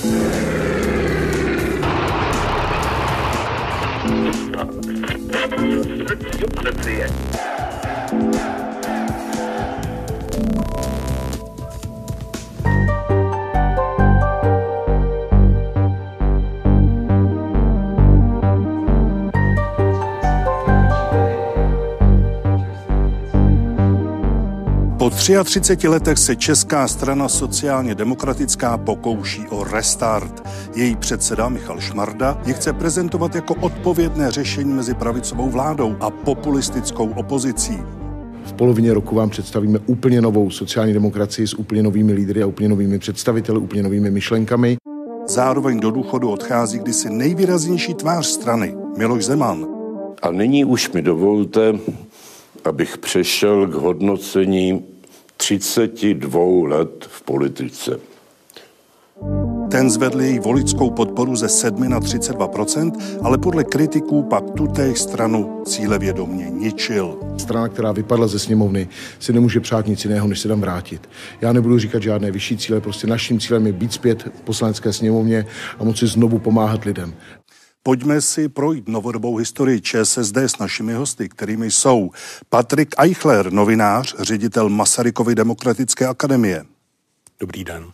Po 33 letech se Česká strana sociálně demokratická pokouší o restart. Její předseda Michal Šmarda ji chce prezentovat jako odpovědné řešení mezi pravicovou vládou a populistickou opozicí. V polovině roku vám představíme úplně novou sociální demokracii s úplně novými lídry a úplně novými představiteli, úplně novými myšlenkami. Zároveň do důchodu odchází kdysi nejvýraznější tvář strany Miloš Zeman. A nyní už mi dovolte, abych přešel k hodnocení 32 let v politice. Ten zvedl její voličskou podporu ze 7 na 32% ale podle kritiků pak tutéž stranu cílevědomě ničil. Strana, která vypadla ze sněmovny, si nemůže přát nic jiného, než se tam vrátit. Já nebudu říkat žádné vyšší cíle, prostě naším cílem je být zpět v poslanecké sněmovně a moci znovu pomáhat lidem. Pojďme si projít novodobou historii ČSSD s našimi hosty, kterými jsou Patrik Eichler, novinář, ředitel Masarykovy demokratické akademie. Dobrý den.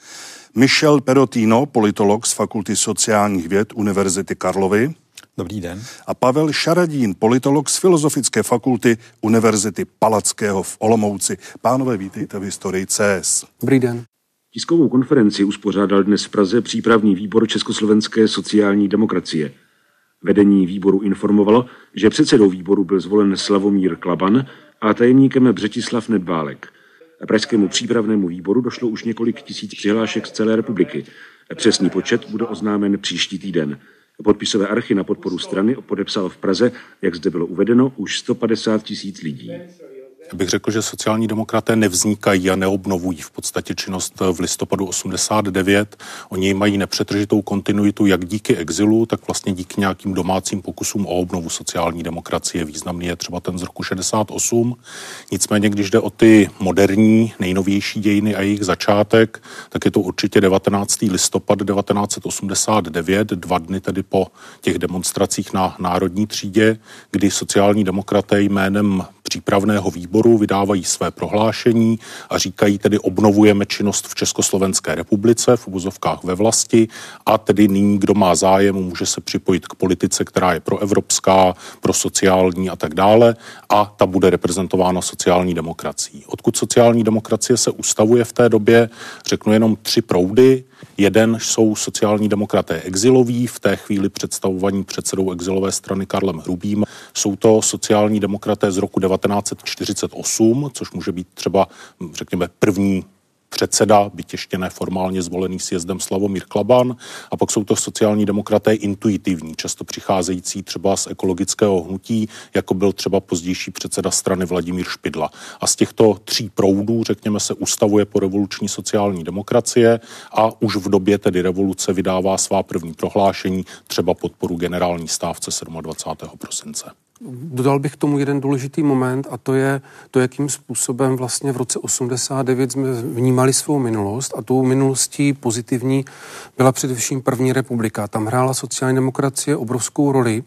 Michel Perotino, politolog z Fakulty sociálních věd Univerzity Karlovy. Dobrý den. A Pavel Šaradín, politolog z Filozofické fakulty Univerzity Palackého v Olomouci. Pánové, vítejte v historii CS. Dobrý den. Tiskovou konferenci uspořádal dnes v Praze přípravný výbor Československé sociální demokracie – Vedení výboru informovalo, že předsedou výboru byl zvolen Slavomír Klaban a tajemníkem Břetislav Nedbálek. Pražskému přípravnému výboru došlo už několik tisíc přihlášek z celé republiky. Přesný počet bude oznámen příští týden. Podpisové archy na podporu strany podepsalo v Praze, jak zde bylo uvedeno, už 150 tisíc lidí. Já bych řekl, že sociální demokraté nevznikají a neobnovují v podstatě činnost v listopadu 89. Oni mají nepřetržitou kontinuitu jak díky exilu, tak vlastně díky nějakým domácím pokusům o obnovu sociální demokracie. Významný je třeba ten z roku 68. Nicméně, když jde o ty moderní, nejnovější dějiny a jejich začátek, tak je to určitě 19. listopad 1989, dva dny tedy po těch demonstracích na Národní třídě, kdy sociální demokraté jménem přípravného výboru vydávají své prohlášení a říkají tedy obnovujeme činnost v Československé republice, v uvozovkách ve vlasti a tedy nyní, kdo má zájem, může se připojit k politice, která je proevropská, pro sociální a tak dále a ta bude reprezentována sociální demokracií. Odkud sociální demokracie se ustavuje v té době, řeknu jenom tři proudy. Jeden jsou sociální demokraté exiloví, v té chvíli představovaní předsedou exilové strany Karlem Hrubým. Jsou to sociální demokraté z roku 1948, což může být třeba, řekněme, první předseda, byť ještě neformálně zvolený sjezdem Slavomír Klaban, a pak jsou to sociální demokraté intuitivní, často přicházející třeba z ekologického hnutí, jako byl třeba pozdější předseda strany Vladimír Špidla. A z těchto tří proudů, řekněme, se ustavuje po revoluční sociální demokracie a už v době tedy revoluce vydává svá první prohlášení, třeba podporu generální stávce 27. prosince. Dodal bych k tomu jeden důležitý moment a to je to, jakým způsobem vlastně v roce 89 jsme vnímali svou minulost a tou minulostí pozitivní byla především první republika. Tam hrála sociální demokracie obrovskou roli.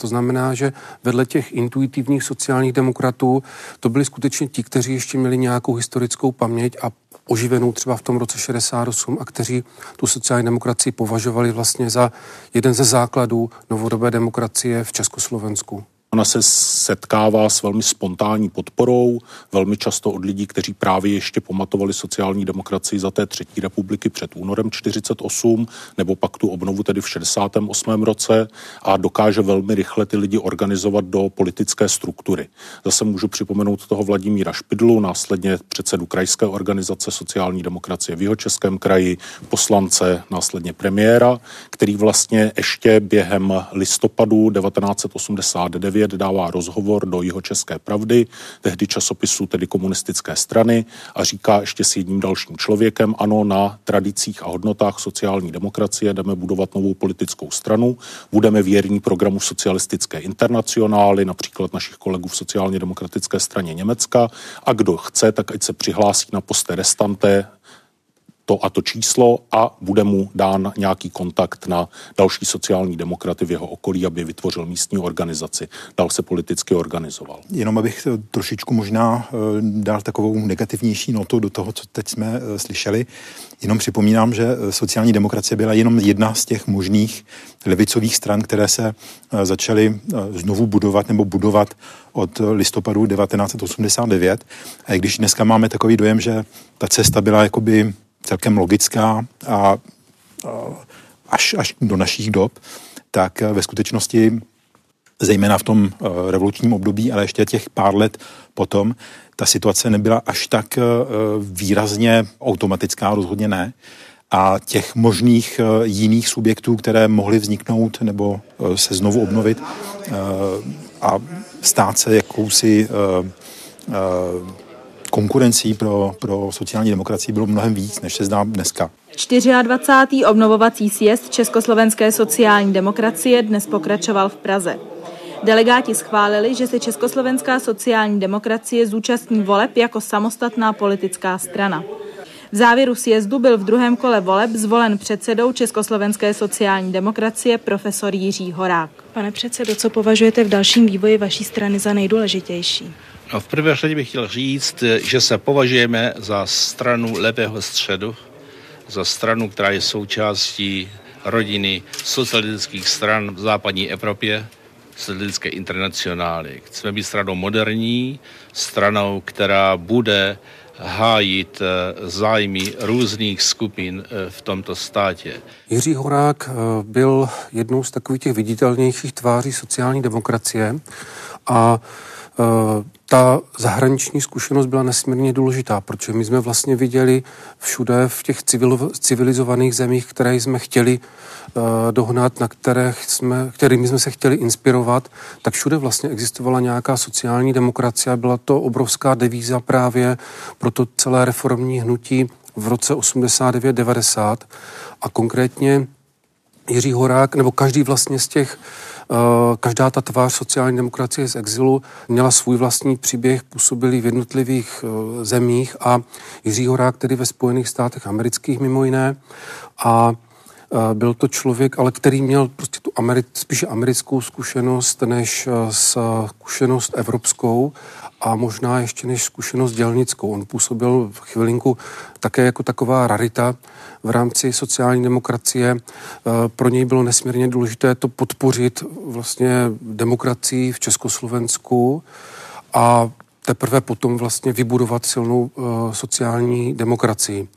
To znamená, že vedle těch intuitivních sociálních demokratů to byli skutečně ti, kteří ještě měli nějakou historickou paměť a oživenou třeba v tom roce 68 a kteří tu sociální demokracii považovali vlastně za jeden ze základů novodobé demokracie v Československu. Ona se setkává s velmi spontánní podporou, velmi často od lidí, kteří právě ještě pamatovali sociální demokracii za té třetí republiky před únorem 48, nebo pak tu obnovu tedy v 68. roce a dokáže velmi rychle ty lidi organizovat do politické struktury. Zase můžu připomenout toho Vladimíra Špidlu, následně předsedu krajské organizace sociální demokracie v jeho českém kraji, poslance, následně premiéra, který vlastně ještě během listopadu 1989 2009 dává rozhovor do jeho České pravdy, tehdy časopisu tedy komunistické strany a říká ještě s jedním dalším člověkem, ano, na tradicích a hodnotách sociální demokracie jdeme budovat novou politickou stranu, budeme věrní programu socialistické internacionály, například našich kolegů v sociálně demokratické straně Německa. A kdo chce, tak ať se přihlásí na poste restante to a to číslo a bude mu dán nějaký kontakt na další sociální demokraty v jeho okolí, aby vytvořil místní organizaci, dal se politicky organizoval. Jenom abych trošičku možná eh, dal takovou negativnější notu do toho, co teď jsme eh, slyšeli. Jenom připomínám, že eh, sociální demokracie byla jenom jedna z těch možných levicových stran, které se začaly znovu budovat nebo budovat od listopadu 1989. A když dneska máme takový dojem, že ta cesta byla jakoby celkem logická a až, až do našich dob, tak ve skutečnosti zejména v tom revolučním období, ale ještě těch pár let potom, ta situace nebyla až tak výrazně automatická, rozhodně ne. A těch možných jiných subjektů, které mohly vzniknout nebo se znovu obnovit a stát se jakousi konkurencí pro, pro sociální demokracii bylo mnohem víc, než se zdá dneska. 24. obnovovací sjezd Československé sociální demokracie dnes pokračoval v Praze. Delegáti schválili, že se Československá sociální demokracie zúčastní voleb jako samostatná politická strana. V závěru sjezdu byl v druhém kole voleb zvolen předsedou Československé sociální demokracie profesor Jiří Horák. Pane předsedo, co považujete v dalším vývoji vaší strany za nejdůležitější? No, v prvé řadě bych chtěl říct, že se považujeme za stranu levého středu, za stranu, která je součástí rodiny socialistických stran v západní Evropě, socialistické internacionály. Chceme být stranou moderní, stranou, která bude hájit eh, zájmy různých skupin eh, v tomto státě. Jiří Horák eh, byl jednou z takových těch viditelnějších tváří sociální demokracie a ta zahraniční zkušenost byla nesmírně důležitá, protože my jsme vlastně viděli všude v těch civilizovaných zemích, které jsme chtěli uh, dohnat, na kterých jsme, kterými jsme se chtěli inspirovat, tak všude vlastně existovala nějaká sociální demokracie. Byla to obrovská devíza právě pro to celé reformní hnutí v roce 89-90 a konkrétně Jiří Horák, nebo každý vlastně z těch Eh, každá ta tvář sociální demokracie z exilu měla svůj vlastní příběh, působili v jednotlivých eh, zemích a Jiří Horák tedy ve Spojených státech amerických mimo jiné. A eh, byl to člověk, ale který měl prostě tu Ameri- spíše americkou zkušenost než zkušenost evropskou a možná ještě než zkušenost dělnickou. On působil v chvilinku také jako taková rarita v rámci sociální demokracie. Eh, pro něj bylo nesmírně důležité to podpořit vlastně demokracii v Československu a teprve potom vlastně vybudovat silnou eh, sociální demokracii.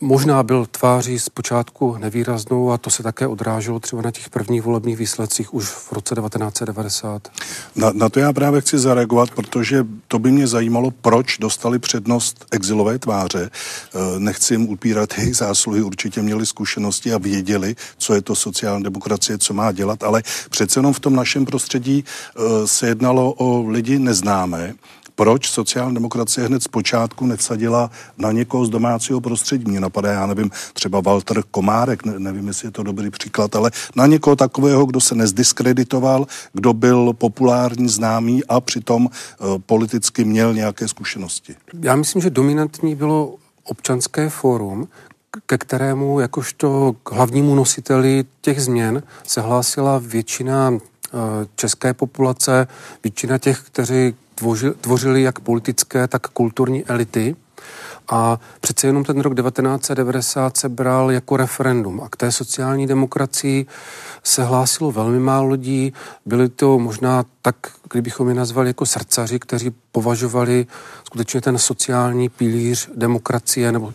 Možná byl tváří zpočátku nevýraznou a to se také odráželo třeba na těch prvních volebních výsledcích už v roce 1990. Na, na to já právě chci zareagovat, protože to by mě zajímalo, proč dostali přednost exilové tváře. Eh, nechci jim upírat jejich zásluhy, určitě měli zkušenosti a věděli, co je to sociální demokracie, co má dělat, ale přece jenom v tom našem prostředí eh, se jednalo o lidi neznámé, proč sociální demokracie hned z počátku nevsadila na někoho z domácího prostředí. Mě napadá, já nevím, třeba Walter Komárek, ne, nevím, jestli je to dobrý příklad, ale na někoho takového, kdo se nezdiskreditoval, kdo byl populární, známý a přitom uh, politicky měl nějaké zkušenosti. Já myslím, že dominantní bylo občanské fórum, ke kterému jakožto k hlavnímu nositeli těch změn se hlásila většina české populace, většina těch, kteří tvořili jak politické, tak kulturní elity. A přece jenom ten rok 1990 se bral jako referendum a k té sociální demokracii se hlásilo velmi málo lidí. Byli to možná tak, kdybychom je nazvali jako srdcaři, kteří považovali skutečně ten sociální pilíř demokracie nebo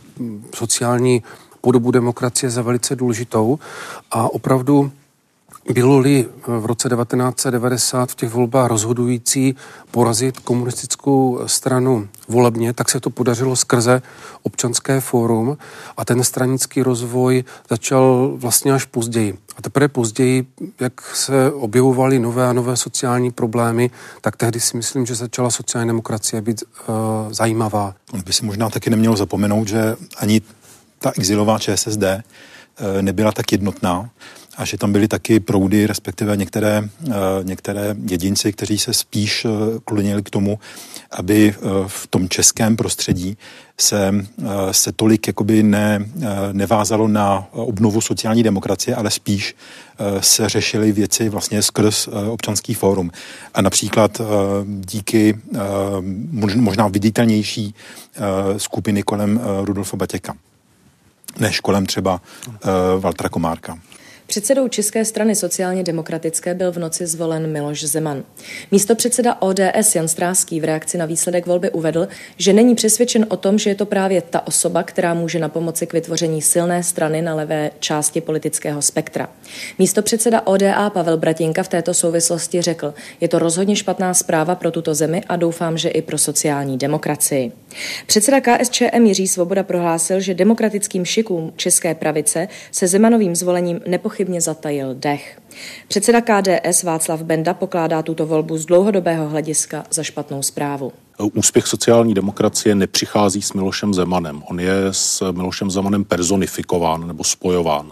sociální podobu demokracie za velice důležitou. A opravdu bylo-li v roce 1990 v těch volbách rozhodující porazit komunistickou stranu volebně, tak se to podařilo skrze občanské fórum a ten stranický rozvoj začal vlastně až později. A teprve později, jak se objevovaly nové a nové sociální problémy, tak tehdy si myslím, že začala sociální demokracie být uh, zajímavá. By si možná taky nemělo zapomenout, že ani ta exilová ČSSD eh, nebyla tak jednotná a že tam byly taky proudy, respektive některé, některé jedinci, kteří se spíš klonili k tomu, aby v tom českém prostředí se, se tolik jakoby ne, nevázalo na obnovu sociální demokracie, ale spíš se řešily věci vlastně skrz občanský fórum. A například díky možná viditelnější skupiny kolem Rudolfa Batěka než kolem třeba Valtra Komárka. Předsedou České strany sociálně demokratické byl v noci zvolen Miloš Zeman. Místo předseda ODS Jan Stráský v reakci na výsledek volby uvedl, že není přesvědčen o tom, že je to právě ta osoba, která může na pomoci k vytvoření silné strany na levé části politického spektra. Místo předseda ODA Pavel Bratinka v této souvislosti řekl, je to rozhodně špatná zpráva pro tuto zemi a doufám, že i pro sociální demokracii. Předseda KSČM Jiří Svoboda prohlásil, že demokratickým šikům české pravice se Zemanovým zvolením nepochybně zatajil dech. Předseda KDS Václav Benda pokládá tuto volbu z dlouhodobého hlediska za špatnou zprávu. Úspěch sociální demokracie nepřichází s Milošem Zemanem. On je s Milošem Zemanem personifikován nebo spojován.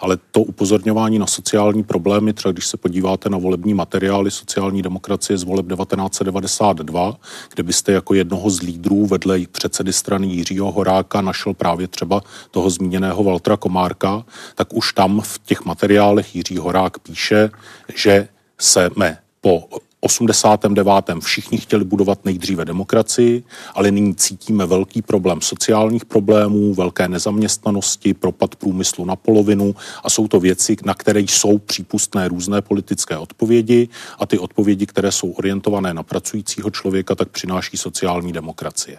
Ale to upozorňování na sociální problémy, třeba když se podíváte na volební materiály sociální demokracie z voleb 1992, kde byste jako jednoho z lídrů vedle předsedy strany Jiřího Horáka našel právě třeba toho zmíněného Valtra Komárka, tak už tam v těch materiálech Jiří Horák píše, že jsme po 89. všichni chtěli budovat nejdříve demokracii, ale nyní cítíme velký problém sociálních problémů, velké nezaměstnanosti, propad průmyslu na polovinu a jsou to věci, na které jsou přípustné různé politické odpovědi a ty odpovědi, které jsou orientované na pracujícího člověka, tak přináší sociální demokracie.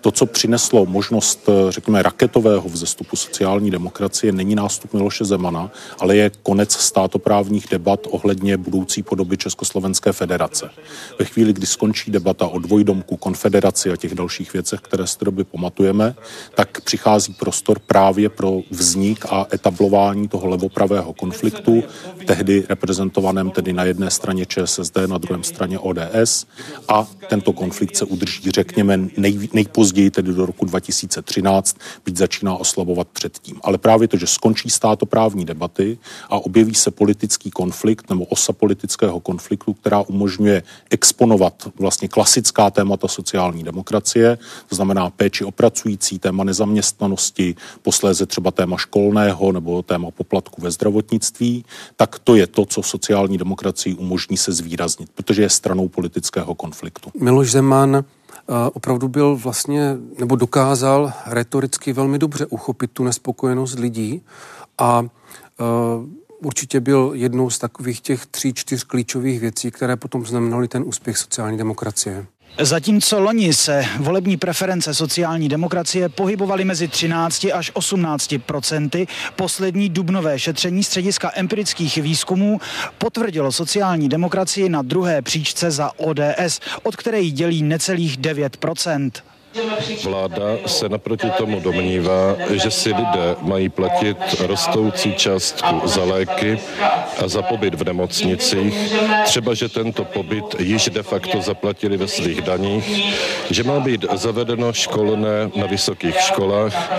To, co přineslo možnost, řekněme, raketového vzestupu sociální demokracie, není nástup Miloše Zemana, ale je konec státoprávních debat ohledně budoucí podoby Československé federace. Ve chvíli, kdy skončí debata o dvojdomku, konfederaci a těch dalších věcech, které z té doby pamatujeme, tak přichází prostor právě pro vznik a etablování toho levopravého konfliktu, tehdy reprezentovaném tedy na jedné straně ČSSD, na druhém straně ODS a tento konflikt se udrží, řekněme, nej, nejpozději tedy do roku 2013, byť začíná oslabovat předtím. Ale právě to, že skončí státoprávní debaty a objeví se politický konflikt nebo osa politického konfliktu, která umožňuje exponovat vlastně klasická témata sociální demokracie, to znamená péči o pracující, téma nezaměstnanosti, posléze třeba téma školného nebo téma poplatku ve zdravotnictví, tak to je to, co sociální demokracii umožní se zvýraznit, protože je stranou politického konfliktu. Miloš Zeman opravdu byl vlastně, nebo dokázal retoricky velmi dobře uchopit tu nespokojenost lidí a určitě byl jednou z takových těch tří, čtyř klíčových věcí, které potom znamenaly ten úspěch sociální demokracie. Zatímco loni se volební preference sociální demokracie pohybovaly mezi 13 až 18 procenty, poslední dubnové šetření střediska empirických výzkumů potvrdilo sociální demokracii na druhé příčce za ODS, od které jí dělí necelých 9 Vláda se naproti tomu domnívá, že si lidé mají platit rostoucí částku za léky a za pobyt v nemocnicích, třeba že tento pobyt již de facto zaplatili ve svých daních, že má být zavedeno školné na vysokých školách,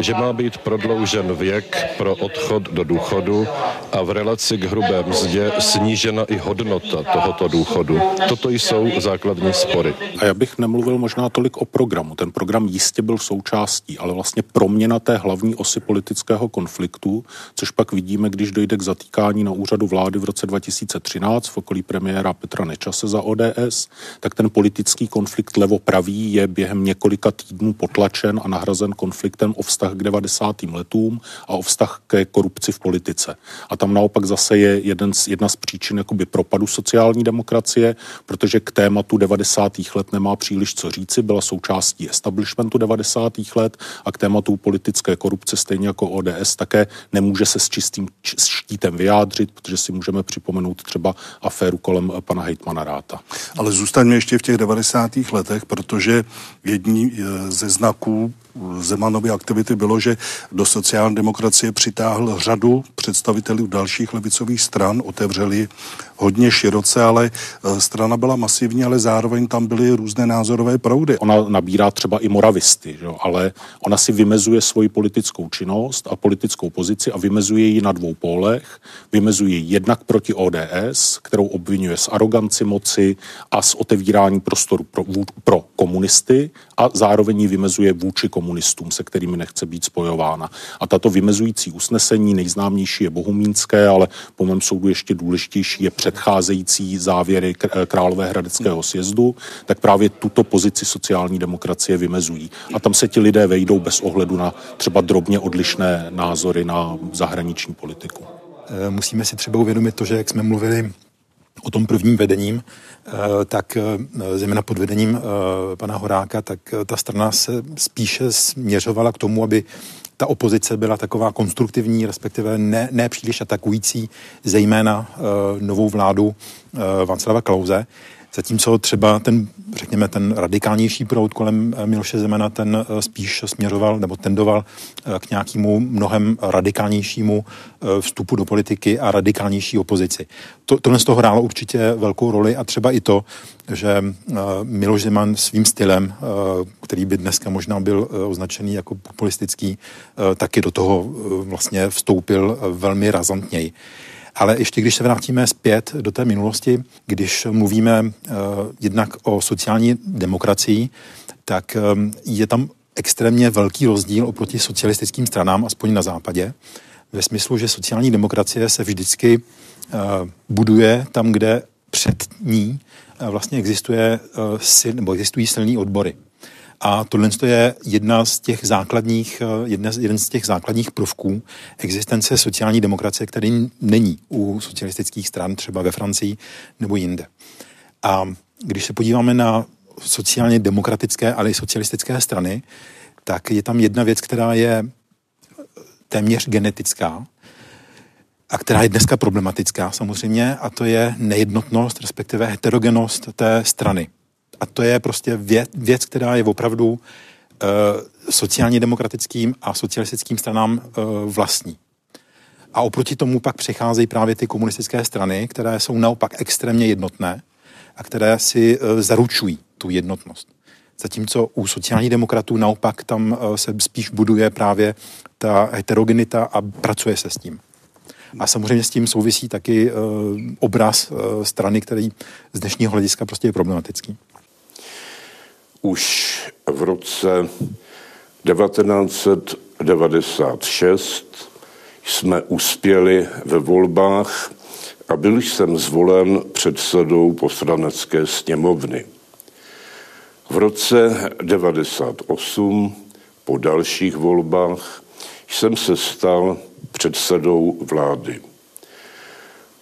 že má být prodloužen věk pro odchod do důchodu a v relaci k hrubé mzdě snížena i hodnota tohoto důchodu. Toto jsou základní spory. A já bych nemluvil možná tolik o programu programu. Ten program jistě byl součástí, ale vlastně proměna té hlavní osy politického konfliktu, což pak vidíme, když dojde k zatýkání na úřadu vlády v roce 2013 v okolí premiéra Petra Nečase za ODS, tak ten politický konflikt levopravý je během několika týdnů potlačen a nahrazen konfliktem o vztah k 90. letům a o vztah ke korupci v politice. A tam naopak zase je jeden z, jedna z příčin jakoby propadu sociální demokracie, protože k tématu 90. let nemá příliš co říci, byla součástí součástí establishmentu 90. let a k tématu politické korupce, stejně jako ODS, také nemůže se s čistým štítem vyjádřit, protože si můžeme připomenout třeba aféru kolem pana Hejtmana Ráta. Ale zůstaňme ještě v těch 90. letech, protože jedním ze znaků Zemanovy aktivity bylo, že do sociální demokracie přitáhl řadu představitelů dalších levicových stran, otevřeli hodně široce, ale e, strana byla masivní, ale zároveň tam byly různé názorové proudy. Ona nabírá třeba i moravisty, že? ale ona si vymezuje svoji politickou činnost a politickou pozici a vymezuje ji na dvou pólech. Vymezuje ji jednak proti ODS, kterou obvinuje z aroganci moci a z otevírání prostoru pro, pro komunisty a zároveň ji vymezuje vůči komunistům, se kterými nechce být spojována. A tato vymezující usnesení, nejznámější je Bohumínské, ale po mém soudu ještě důležitější je předcházející závěry Královéhradeckého sjezdu, tak právě tuto pozici sociální demokracie vymezují. A tam se ti lidé vejdou bez ohledu na třeba drobně odlišné názory na zahraniční politiku. Eh, musíme si třeba uvědomit to, že jak jsme mluvili o tom prvním vedením, eh, tak eh, zejména pod vedením pana Horáka, tak ta strana se spíše směřovala k tomu, aby ta opozice byla taková konstruktivní, respektive ne, ne příliš atakující, zejména novou vládu Václava Klauze. Zatímco třeba ten, řekněme, ten radikálnější proud kolem eh, Miloše Zemana, ten eh, spíš směřoval nebo tendoval eh, k nějakému mnohem radikálnějšímu vstupu do politiky a radikálnější opozici. To, tohle z toho hrálo určitě velkou roli a třeba i to, že Miloš Zeman svým stylem, který by dneska možná byl označený jako populistický, taky do toho vlastně vstoupil velmi razantněji. Ale ještě když se vrátíme zpět do té minulosti, když mluvíme uh, jednak o sociální demokracii, tak um, je tam extrémně velký rozdíl oproti socialistickým stranám, aspoň na západě, ve smyslu, že sociální demokracie se vždycky uh, buduje tam, kde před ní vlastně existuje, nebo existují silní odbory. A tohle je jedna z těch základních, eh, jedna, jeden z těch základních prvků existence sociální demokracie, který není u socialistických stran, třeba ve Francii nebo jinde. A když se podíváme na sociálně demokratické, ale i socialistické strany, tak je tam jedna věc, která je téměř genetická a která je dneska problematická samozřejmě, a to je nejednotnost, respektive heterogenost té strany. A to je prostě věc, věc která je opravdu uh, sociálně demokratickým a socialistickým stranám uh, vlastní. A oproti tomu pak přicházejí právě ty komunistické strany, které jsou naopak extrémně jednotné a které si uh, zaručují tu jednotnost. Zatímco u sociálních demokratů naopak tam se spíš buduje právě ta heterogenita a pracuje se s tím. A samozřejmě s tím souvisí taky obraz strany, který z dnešního hlediska prostě je problematický už v roce 1996 jsme uspěli ve volbách a byl jsem zvolen předsedou poslanecké sněmovny. V roce 1998 po dalších volbách jsem se stal předsedou vlády.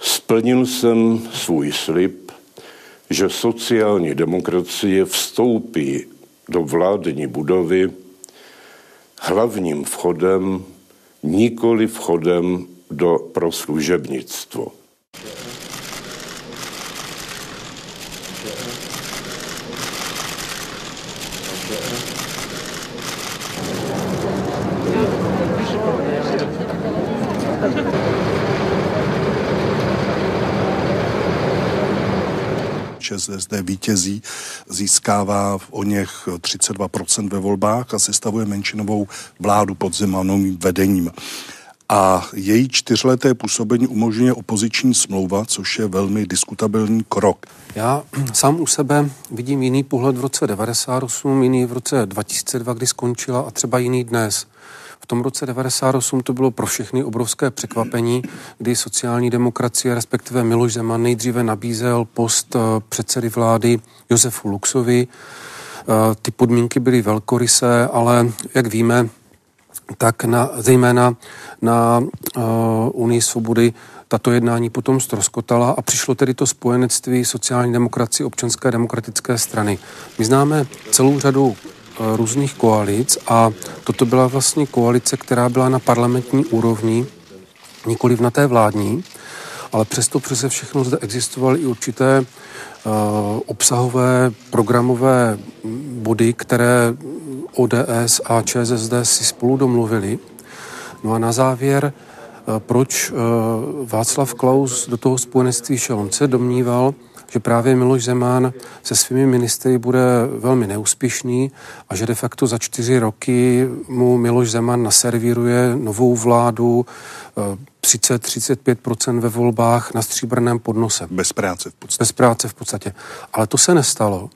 Splnil jsem svůj slib že sociální demokracie vstoupí do vládní budovy hlavním vchodem, nikoli vchodem do proslužebnictvo. ČSSD vítězí, získává o něch 32% ve volbách a sestavuje menšinovou vládu pod Zemanovým vedením a její čtyřleté působení umožňuje opoziční smlouva, což je velmi diskutabilní krok. Já sám u sebe vidím jiný pohled v roce 98, jiný v roce 2002, kdy skončila a třeba jiný dnes. V tom roce 98 to bylo pro všechny obrovské překvapení, kdy sociální demokracie, respektive Miloš Zeman, nejdříve nabízel post eh, předsedy vlády Josefu Luxovi. Eh, ty podmínky byly velkorysé, ale jak víme, tak na, zejména na uh, Unii svobody tato jednání potom stroskotala a přišlo tedy to spojenectví sociální demokracie občanské demokratické strany. My známe celou řadu různých koalic a toto byla vlastně koalice, která byla na parlamentní úrovni, nikoli na té vládní, ale přesto přese všechno zde existovaly i určité uh, obsahové programové body, které ODS a ČSSD si spolu domluvili. No a na závěr, eh, proč Václav Klaus do toho spojenectví šel? On se domníval, že právě Miloš Zeman se svými ministry bude velmi neúspěšný a že de facto za čtyři roky mu Miloš Zeman naservíruje novou vládu 30-35% ve volbách na stříbrném podnose. Bez práce v podstatě. Bez práce v podstatě. Ale to se nestalo.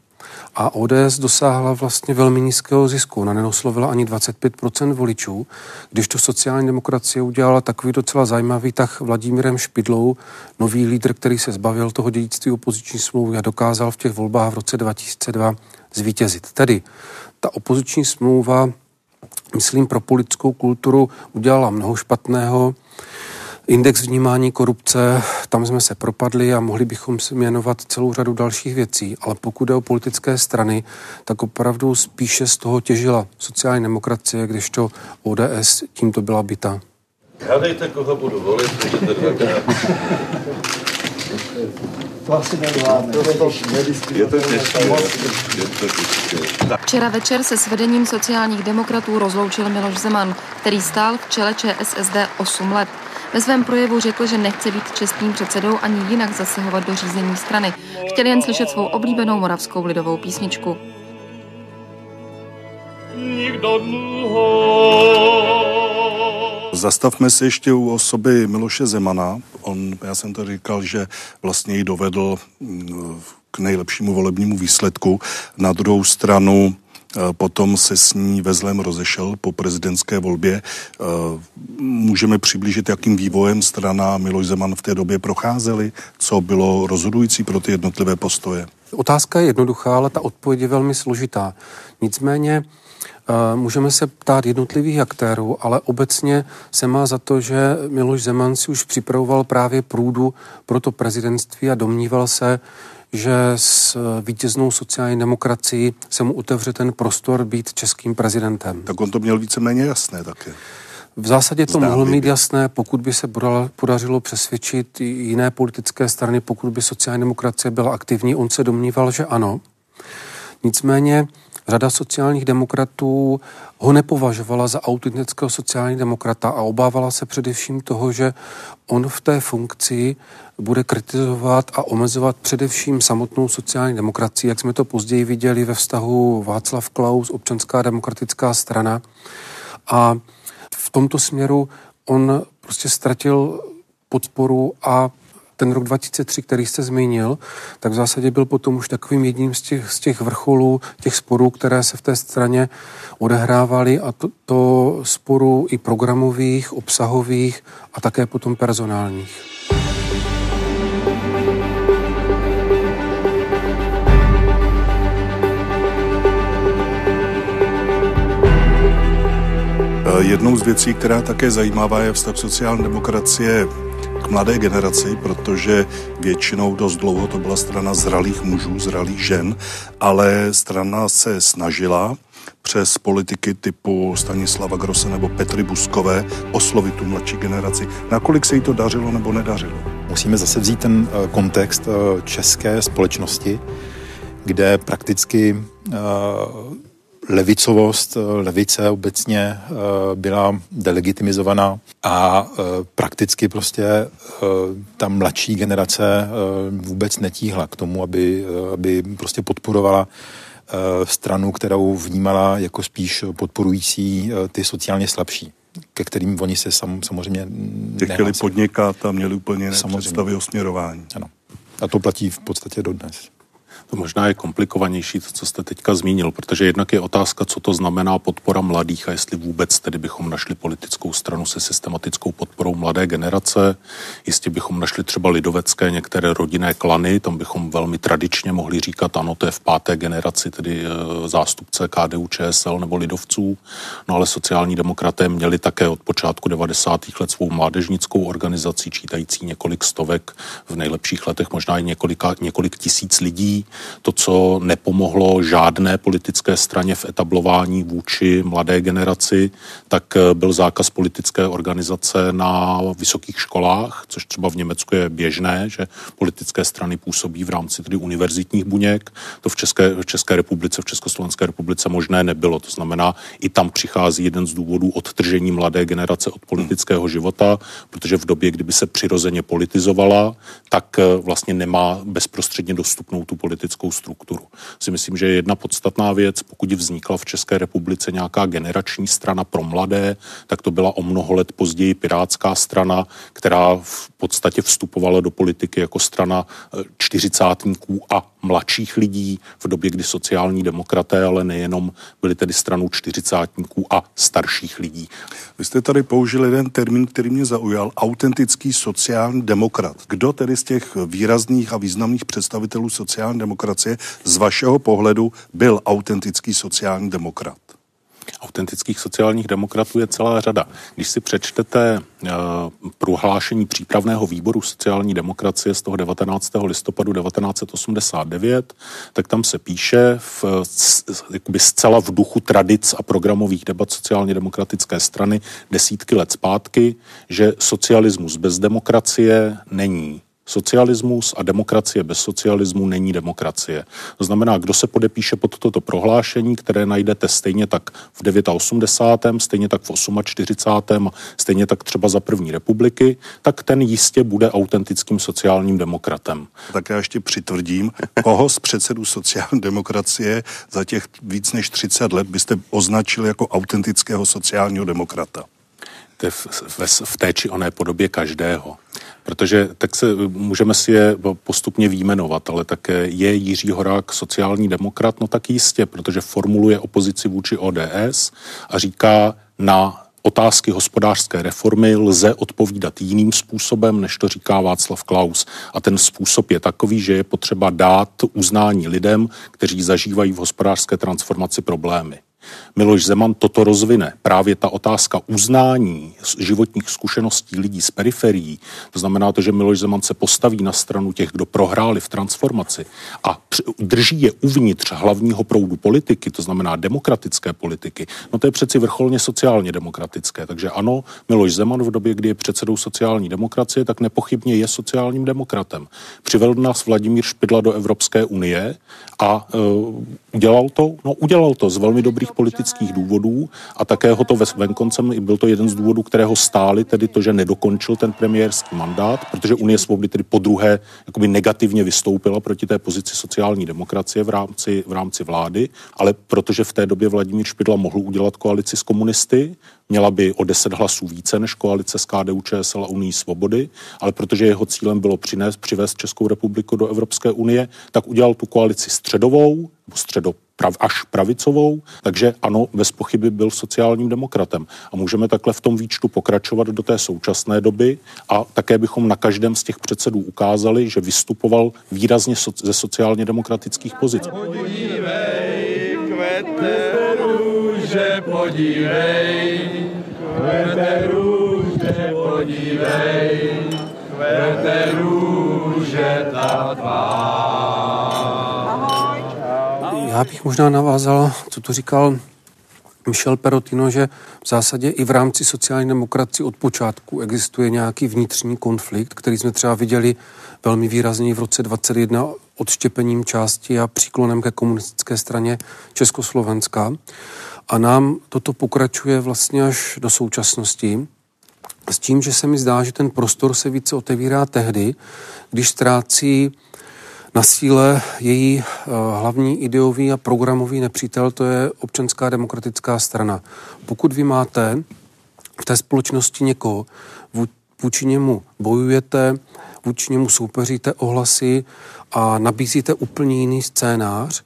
A ODS dosáhla vlastně velmi nízkého zisku. Ona nenoslovila ani 25% voličů, když to sociální demokracie udělala takový docela zajímavý tak Vladimírem Špidlou, nový lídr, který se zbavil toho dědictví opoziční smlouvy a dokázal v těch volbách v roce 2002 zvítězit. Tedy ta opoziční smlouva, myslím, pro politickou kulturu udělala mnoho špatného, Index vnímání korupce, tam jsme se propadli a mohli bychom si jmenovat celou řadu dalších věcí, ale pokud jde o politické strany, tak opravdu spíše z toho těžila sociální demokracie, když to ODS tímto byla byta. Hádejte, koho budu volit, můžete dvakrát. Včera večer se s vedením sociálních demokratů rozloučil Miloš Zeman, který stál v čele ČSSD 8 let. Ve svém projevu řekl, že nechce být čestným předsedou ani jinak zasahovat do řízení strany. Chtěl jen slyšet svou oblíbenou moravskou lidovou písničku. Nikdo Zastavme se ještě u osoby Miloše Zemana. On, já jsem to říkal, že vlastně ji dovedl mm, k nejlepšímu volebnímu výsledku. Na druhou stranu potom se s ní ve zlém rozešel po prezidentské volbě. Eh, můžeme přiblížit, jakým vývojem strana Miloš Zeman v té době procházely, co bylo rozhodující pro ty jednotlivé postoje? Otázka je jednoduchá, ale ta odpověď je velmi složitá. Nicméně eh, Můžeme se ptát jednotlivých aktérů, ale obecně se má za to, že Miloš Zeman si už připravoval právě průdu pro to prezidentství a domníval se, že s vítěznou sociální demokracií se mu otevře ten prostor být českým prezidentem. Tak on to měl víceméně jasné také. V zásadě to mohl mít jasné, pokud by se podařilo přesvědčit jiné politické strany, pokud by sociální demokracie byla aktivní. On se domníval, že ano. Nicméně řada sociálních demokratů ho nepovažovala za autentického sociální demokrata a obávala se především toho, že on v té funkci bude kritizovat a omezovat především samotnou sociální demokracii, jak jsme to později viděli ve vztahu Václav Klaus, občanská demokratická strana. A v tomto směru on prostě ztratil podporu a ten rok 2003, který jste zmínil, tak v zásadě byl potom už takovým jedním z těch, z těch vrcholů, těch sporů, které se v té straně odehrávaly a to, to sporů i programových, obsahových a také potom personálních. Jednou z věcí, která také zajímavá, je vztah sociální demokracie k mladé generaci, protože většinou dost dlouho to byla strana zralých mužů, zralých žen, ale strana se snažila přes politiky typu Stanislava Grose nebo Petry Buskové oslovit tu mladší generaci. Nakolik se jí to dařilo nebo nedařilo? Musíme zase vzít ten eh, kontext eh, české společnosti, kde prakticky eh, levicovost, levice obecně eh, byla delegitimizovaná a eh, prakticky prostě eh, ta mladší generace vůbec netíhla k tomu, aby, aby prostě podporovala stranu, kterou vnímala jako spíš podporující ty sociálně slabší ke kterým oni se sam, samozřejmě Ty chtěli podnikat a měli úplně jiné představy o směrování. Ano. A to platí v podstatě dodnes. To možná je komplikovanější, to, co jste teďka zmínil, protože jednak je otázka, co to znamená podpora mladých a jestli vůbec tedy bychom našli politickou stranu se systematickou podporou mladé generace. Jistě bychom našli třeba lidovecké některé rodinné klany, tam bychom velmi tradičně mohli říkat, ano, to je v páté generaci, tedy e, zástupce KDU, ČSL nebo lidovců. No ale sociální demokraté měli také od počátku 90. let svou mládežnickou organizaci, čítající několik stovek, v nejlepších letech možná i několika, několik tisíc lidí to, co nepomohlo žádné politické straně v etablování vůči mladé generaci, tak byl zákaz politické organizace na vysokých školách, což třeba v Německu je běžné, že politické strany působí v rámci tedy univerzitních buněk. To v České, v České republice, v Československé republice možné nebylo. To znamená, i tam přichází jeden z důvodů odtržení mladé generace od politického života, protože v době, kdyby se přirozeně politizovala, tak eh, vlastně nemá bezprostředně dostupnou tu politickou strukturu. Si myslím, že je jedna podstatná věc, pokud vznikla v České republice nějaká generační strana pro mladé, tak to byla o mnoho let později pirátská strana, která v podstatě vstupovala do politiky jako strana eh, čtyřicátníků a mladších lidí v době, kdy sociální demokraté, ale nejenom byli tedy stranou čtyřicátníků a starších lidí. Vy jste tady použil jeden termín, který mě zaujal, autentický sociální demokrat. Kdo tedy z těch výrazných a významných představitelů sociální demokracie z vašeho pohledu byl autentický sociální demokrat? Autentických sociálních demokratů je celá řada. Když si přečtete uh, prohlášení přípravného výboru sociální demokracie z toho 19. listopadu 1989, tak tam se píše v, jakoby zcela v duchu tradic a programových debat sociálně demokratické strany desítky let zpátky, že socialismus bez demokracie není Socialismus a demokracie bez socialismu není demokracie. To znamená, kdo se podepíše pod toto prohlášení, které najdete stejně tak v 89., stejně tak v 48., stejně tak třeba za první republiky, tak ten jistě bude autentickým sociálním demokratem. Tak já ještě přitvrdím, koho z předsedů sociální demokracie za těch víc než 30 let byste označili jako autentického sociálního demokrata? V, té či oné podobě každého. Protože tak se můžeme si je postupně výjmenovat, ale tak je Jiří Horák sociální demokrat, no tak jistě, protože formuluje opozici vůči ODS a říká na otázky hospodářské reformy lze odpovídat jiným způsobem, než to říká Václav Klaus. A ten způsob je takový, že je potřeba dát uznání lidem, kteří zažívají v hospodářské transformaci problémy. Miloš Zeman toto rozvine. Právě ta otázka uznání životních zkušeností lidí z periferií, to znamená to, že Miloš Zeman se postaví na stranu těch, kdo prohráli v transformaci a drží je uvnitř hlavního proudu politiky, to znamená demokratické politiky, no to je přeci vrcholně sociálně demokratické. Takže ano, Miloš Zeman v době, kdy je předsedou sociální demokracie, tak nepochybně je sociálním demokratem. Přivedl nás Vladimír Špidla do Evropské unie a uh, udělal to? No udělal to z velmi dobrých politických důvodů a také ho to venkoncem, byl to jeden z důvodů, kterého stáli, tedy to, že nedokončil ten premiérský mandát, protože Unie svobody tedy po druhé jakoby negativně vystoupila proti té pozici sociální demokracie v rámci, v rámci vlády, ale protože v té době Vladimír Špidla mohl udělat koalici s komunisty, měla by o 10 hlasů více než koalice s KDU, ČSL a Unii svobody, ale protože jeho cílem bylo přinést, přivést Českou republiku do Evropské unie, tak udělal tu koalici středovou, nebo středo prav, až pravicovou, takže ano, bez pochyby byl sociálním demokratem. A můžeme takhle v tom výčtu pokračovat do té současné doby a také bychom na každém z těch předsedů ukázali, že vystupoval výrazně so, ze sociálně demokratických pozic. Podívej, kvete růže, ta tvá. Já bych možná navázal, co tu říkal Michel Perotino, že v zásadě i v rámci sociální demokracie od počátku existuje nějaký vnitřní konflikt, který jsme třeba viděli velmi výrazně v roce 2021 odštěpením části a příklonem ke komunistické straně Československa. A nám toto pokračuje vlastně až do současnosti. S tím, že se mi zdá, že ten prostor se více otevírá tehdy, když ztrácí na síle její eh, hlavní ideový a programový nepřítel, to je občanská demokratická strana. Pokud vy máte v té společnosti někoho, vůči němu bojujete, vůči němu soupeříte ohlasy a nabízíte úplně jiný scénář,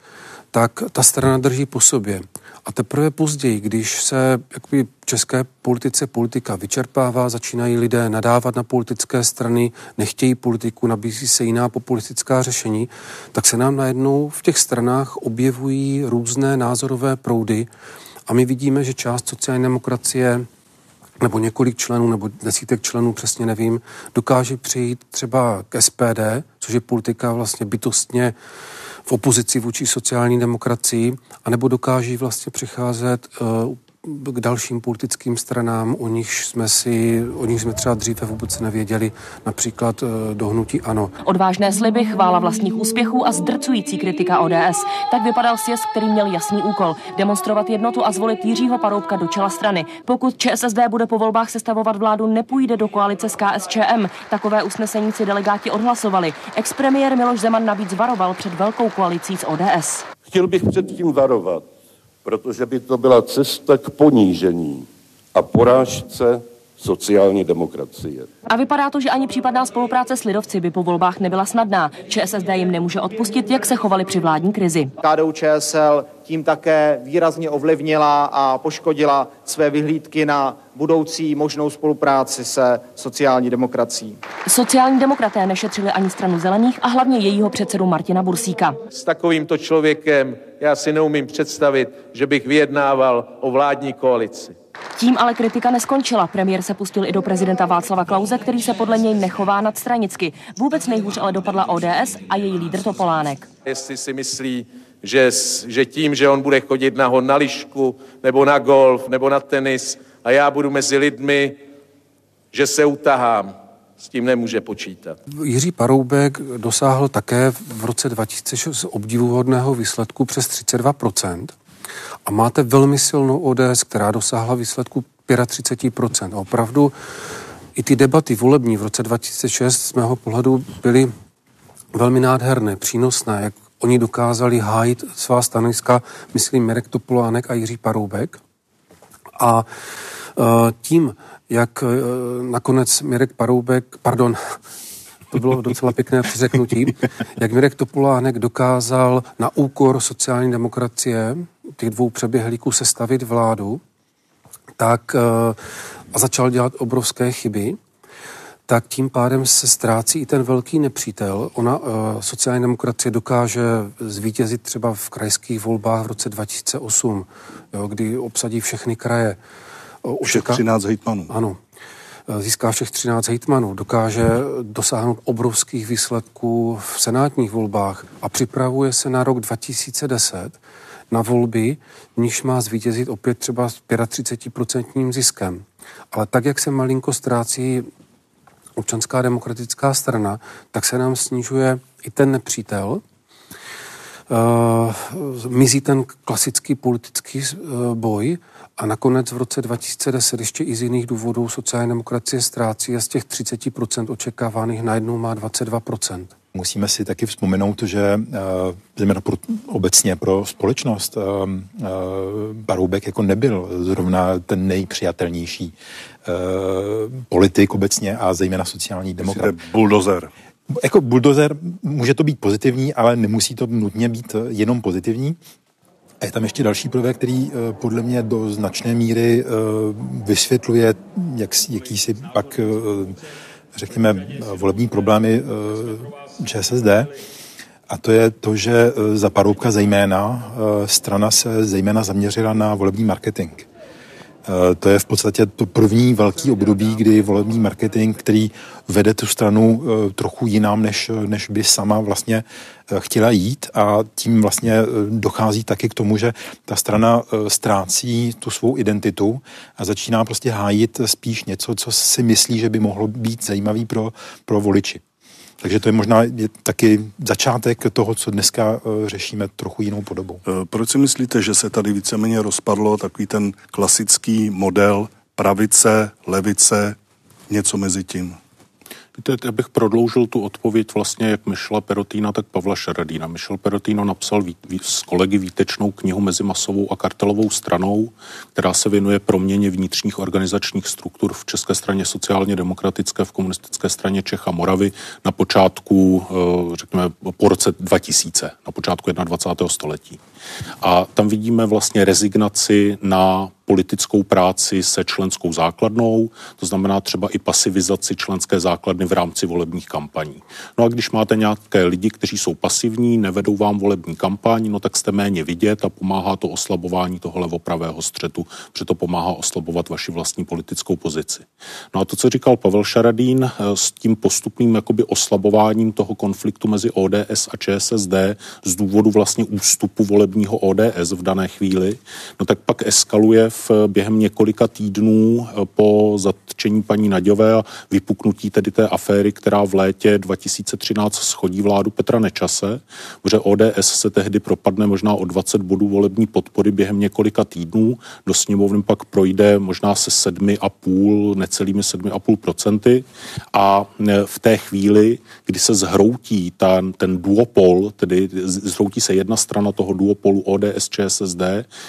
tak ta strana drží po sobě. A teprve později, když se jakoby, české politice politika vyčerpává, začínají lidé nadávat na politické strany, nechtějí politiku, nabízí se jiná populistická řešení, tak se nám najednou v těch stranách objevují různé názorové proudy. A my vidíme, že část sociální demokracie nebo několik členů, nebo desítek členů, přesně nevím, dokáže přijít třeba k SPD, což je politika vlastně bytostně v opozici vůči sociální demokracii, anebo dokáží vlastně přicházet uh, k dalším politickým stranám, o nich jsme si, o nich jsme třeba dříve vůbec nevěděli, například eh, dohnutí ANO. Odvážné sliby, chvála vlastních úspěchů a zdrcující kritika ODS. Tak vypadal sjezd, který měl jasný úkol demonstrovat jednotu a zvolit Jiřího Paroubka do čela strany. Pokud ČSSD bude po volbách sestavovat vládu, nepůjde do koalice s KSČM. Takové usnesení si delegáti odhlasovali. Expremiér Miloš Zeman navíc varoval před velkou koalicí s ODS. Chtěl bych předtím varovat protože by to byla cesta k ponížení a porážce sociální demokracie. A vypadá to, že ani případná spolupráce s lidovci by po volbách nebyla snadná. ČSSD jim nemůže odpustit, jak se chovali při vládní krizi. KDU ČSL tím také výrazně ovlivnila a poškodila své vyhlídky na budoucí možnou spolupráci se sociální demokracií. Sociální demokraté nešetřili ani stranu zelených a hlavně jejího předsedu Martina Bursíka. S takovýmto člověkem já si neumím představit, že bych vyjednával o vládní koalici. Tím ale kritika neskončila. Premiér se pustil i do prezidenta Václava Klauze, který se podle něj nechová nadstranicky. Vůbec nejhůř ale dopadla ODS a její lídr Topolánek. Jestli si myslí, že, že tím, že on bude chodit na, na lišku, nebo na golf, nebo na tenis a já budu mezi lidmi, že se utahám, s tím nemůže počítat. Jiří Paroubek dosáhl také v roce 2006 obdivuhodného výsledku přes 32%. A máte velmi silnou ODS, která dosáhla výsledku 35%. A opravdu i ty debaty volební v roce 2006 z mého pohledu byly velmi nádherné, přínosné, jak oni dokázali hájit svá stanoviska, myslím Mirek Topolánek a Jiří Paroubek. A uh, tím, jak uh, nakonec Mirek Paroubek, pardon, to bylo docela pěkné přeřeknutí, jak Mirek Topolánek dokázal na úkor sociální demokracie těch dvou přeběhlíků sestavit vládu, tak uh, a začal dělat obrovské chyby, tak tím pádem se ztrácí i ten velký nepřítel. Ona, uh, sociální demokracie dokáže zvítězit třeba v krajských volbách v roce 2008, jo, kdy obsadí všechny kraje. Uh, všech 13 hejtmanů. Ano. Získá všech 13 hejtmanů, dokáže dosáhnout obrovských výsledků v senátních volbách a připravuje se na rok 2010 na volby, níž má zvítězit opět třeba s 35% ziskem. Ale tak, jak se malinko ztrácí občanská demokratická strana, tak se nám snižuje i ten nepřítel. Uh, mizí ten klasický politický uh, boj a nakonec v roce 2010 ještě i z jiných důvodů sociální demokracie ztrácí a z těch 30% očekávaných najednou má 22%. Musíme si taky vzpomenout, že uh, zejména pro, obecně pro společnost uh, uh, Baroubek jako nebyl zrovna ten nejpřijatelnější politik obecně a zejména sociální demokrat. Buldozer. Jako buldozer může to být pozitivní, ale nemusí to nutně být jenom pozitivní. A je tam ještě další prvek, který podle mě do značné míry vysvětluje jak, jakýsi pak řekněme, volební problémy ČSSD. A to je to, že e, za Paroubka zejména e, strana se zejména zaměřila na volební marketing. E, to je v podstatě to první velký období, kdy volební marketing, který vede tu stranu trochu jinam, než, než by sama vlastně chtěla jít a tím vlastně dochází taky k tomu, že ta strana ztrácí tu svou identitu a začíná prostě hájit spíš něco, co si myslí, že by mohlo být zajímavý pro, pro voliči. Takže to je možná je taky začátek toho, co dneska uh, řešíme trochu jinou podobou. Eh, proč si myslíte, že se tady víceméně rozpadlo takový ten klasický model pravice, levice, něco mezi tím? Já bych prodloužil tu odpověď vlastně jak Michela Perotína, tak Pavla Šaradína. Michel Perotino napsal ví, ví, s kolegy výtečnou knihu mezi masovou a kartelovou stranou, která se věnuje proměně vnitřních organizačních struktur v České straně sociálně demokratické, v komunistické straně Čech a Moravy na počátku, eh, řekněme, po roce 2000, na počátku 21. století. A tam vidíme vlastně rezignaci na politickou práci se členskou základnou, to znamená třeba i pasivizaci členské základny v rámci volebních kampaní. No a když máte nějaké lidi, kteří jsou pasivní, nevedou vám volební kampaň, no tak jste méně vidět a pomáhá to oslabování toho levopravého střetu, protože to pomáhá oslabovat vaši vlastní politickou pozici. No a to, co říkal Pavel Šaradín eh, s tím postupným jakoby oslabováním toho konfliktu mezi ODS a ČSSD z důvodu vlastně ústupu volebního ODS v dané chvíli, no tak pak eskaluje v během několika týdnů eh, po zatčení paní Naďové a vypuknutí tedy té aféry, která v létě 2013 schodí vládu Petra Nečase, protože ODS se tehdy propadne možná o 20 bodů volební podpory během několika týdnů, do sněmovny pak projde možná se 7,5, necelými 7,5 procenty. A e, v té chvíli, kdy se zhroutí ten, ten duopol, tedy zhroutí se jedna strana toho duopolu ODS ČSSD,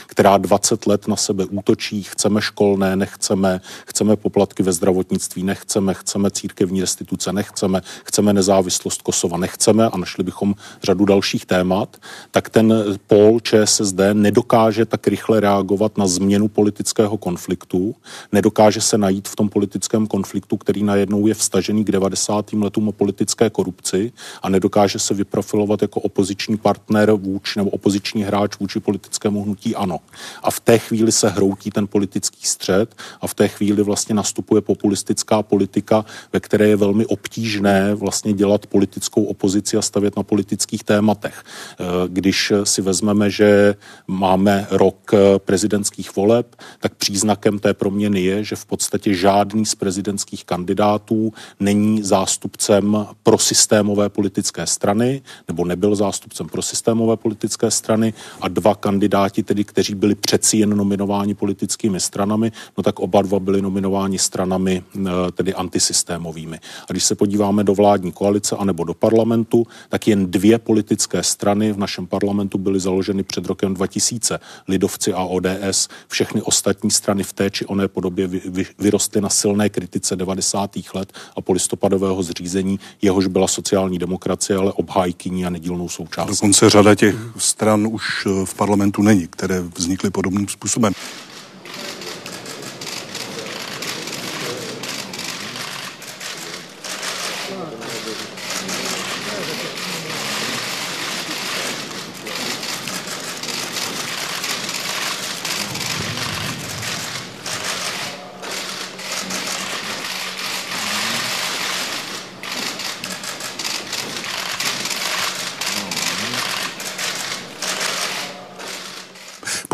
která 20 let na sebe útočí, chceme školné, nechceme, chceme poplatky ve zdravotnictví, nechceme, chceme církevní restituce, nechceme, chceme nezávislost Kosova, nechceme. A našli bychom řadu dalších témat, tak ten pol ČSSD nedokáže tak rychle reagovat na změnu politického konfliktu, nedokáže se najít v tom politickém konfliktu, který najednou je vstažený k 90. letům o politické korupci. A nedokáže se vyprofilovat jako opoziční partner vůči nebo opoziční hráč vůči politickému hnutí ANO. A v té chvíli se hroutí ten politický střed a v té chvíli vlastně nastupuje populistická politika, ve které je velmi obtížné vlastně dělat politickou opozici a stavět na politických tématech. Eh, když si vezmeme, že máme rok eh, prezidentských voleb, tak příznakem té proměny je, že v podstatě žádný z prezidentských kandidátů není zástupcem pro systémové politické strany, nebo nebyl zástupcem pro systémové politické strany a dva kandidáti, tedy kteří byli přeci jen nominováni politickými stranami, no tak oba dva byli nominováni stranami eh, tedy antisystémovými. A když se podíváme do vládní koalice anebo do parlamentu, tak jen dvě politické strany v našem parlamentu byly založeny před rokem 2000, Lidovci a ODS. Všechny ostatní strany v té či oné podobě vy, vy, vyrostly na silné kritice 90. let a polistopadového zřízení, jehož byla sociální demokracie, ale obhájkyní a nedílnou součástí. Dokonce řada těch stran už eh, v parlamentu není, které vznikly podobným způsobem.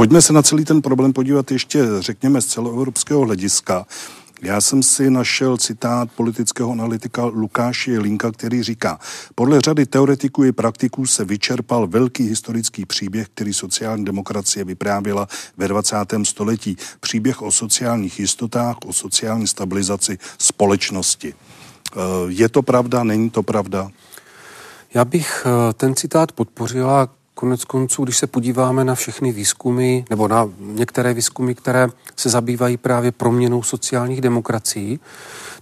Pojďme se na celý ten problém podívat ještě, řekněme, z celoevropského hlediska. Já jsem si našel citát politického analytika Lukáše Jelinka, který říká, podle řady teoretiků i praktiků se vyčerpal velký historický příběh, který sociální demokracie vyprávěla ve 20. století. Příběh o sociálních jistotách, o sociální stabilizaci společnosti. Eh, je to pravda, není to pravda? Já bych eh, ten citát podpořila Konec konců, když se podíváme na všechny výzkumy, nebo na některé výzkumy, které se zabývají právě proměnou sociálních demokracií,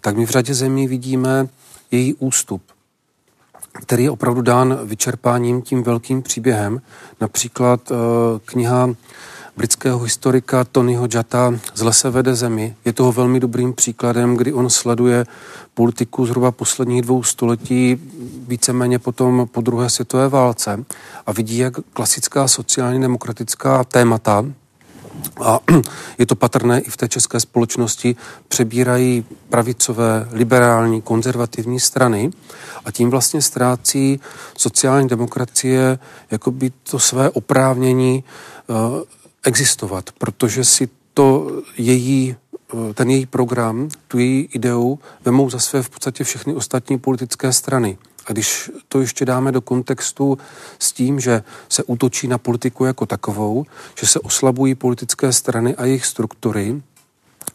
tak my v řadě zemí vidíme její ústup, který je opravdu dán vyčerpáním tím velkým příběhem. Například e, kniha britského historika Tonyho Jata Z lese vede zemi je toho velmi dobrým příkladem, kdy on sleduje politiku zhruba posledních dvou století, víceméně potom po druhé světové válce a vidí, jak klasická sociálně demokratická témata, a je to patrné i v té české společnosti, přebírají pravicové, liberální, konzervativní strany a tím vlastně ztrácí sociální demokracie jakoby to své oprávnění uh, existovat, protože si to její Eh, ten její program, tu její ideu vemou za své v podstatě všechny ostatní politické strany. A když to ještě dáme do kontextu s tím, že se útočí na politiku jako takovou, že se oslabují politické strany a jejich struktury,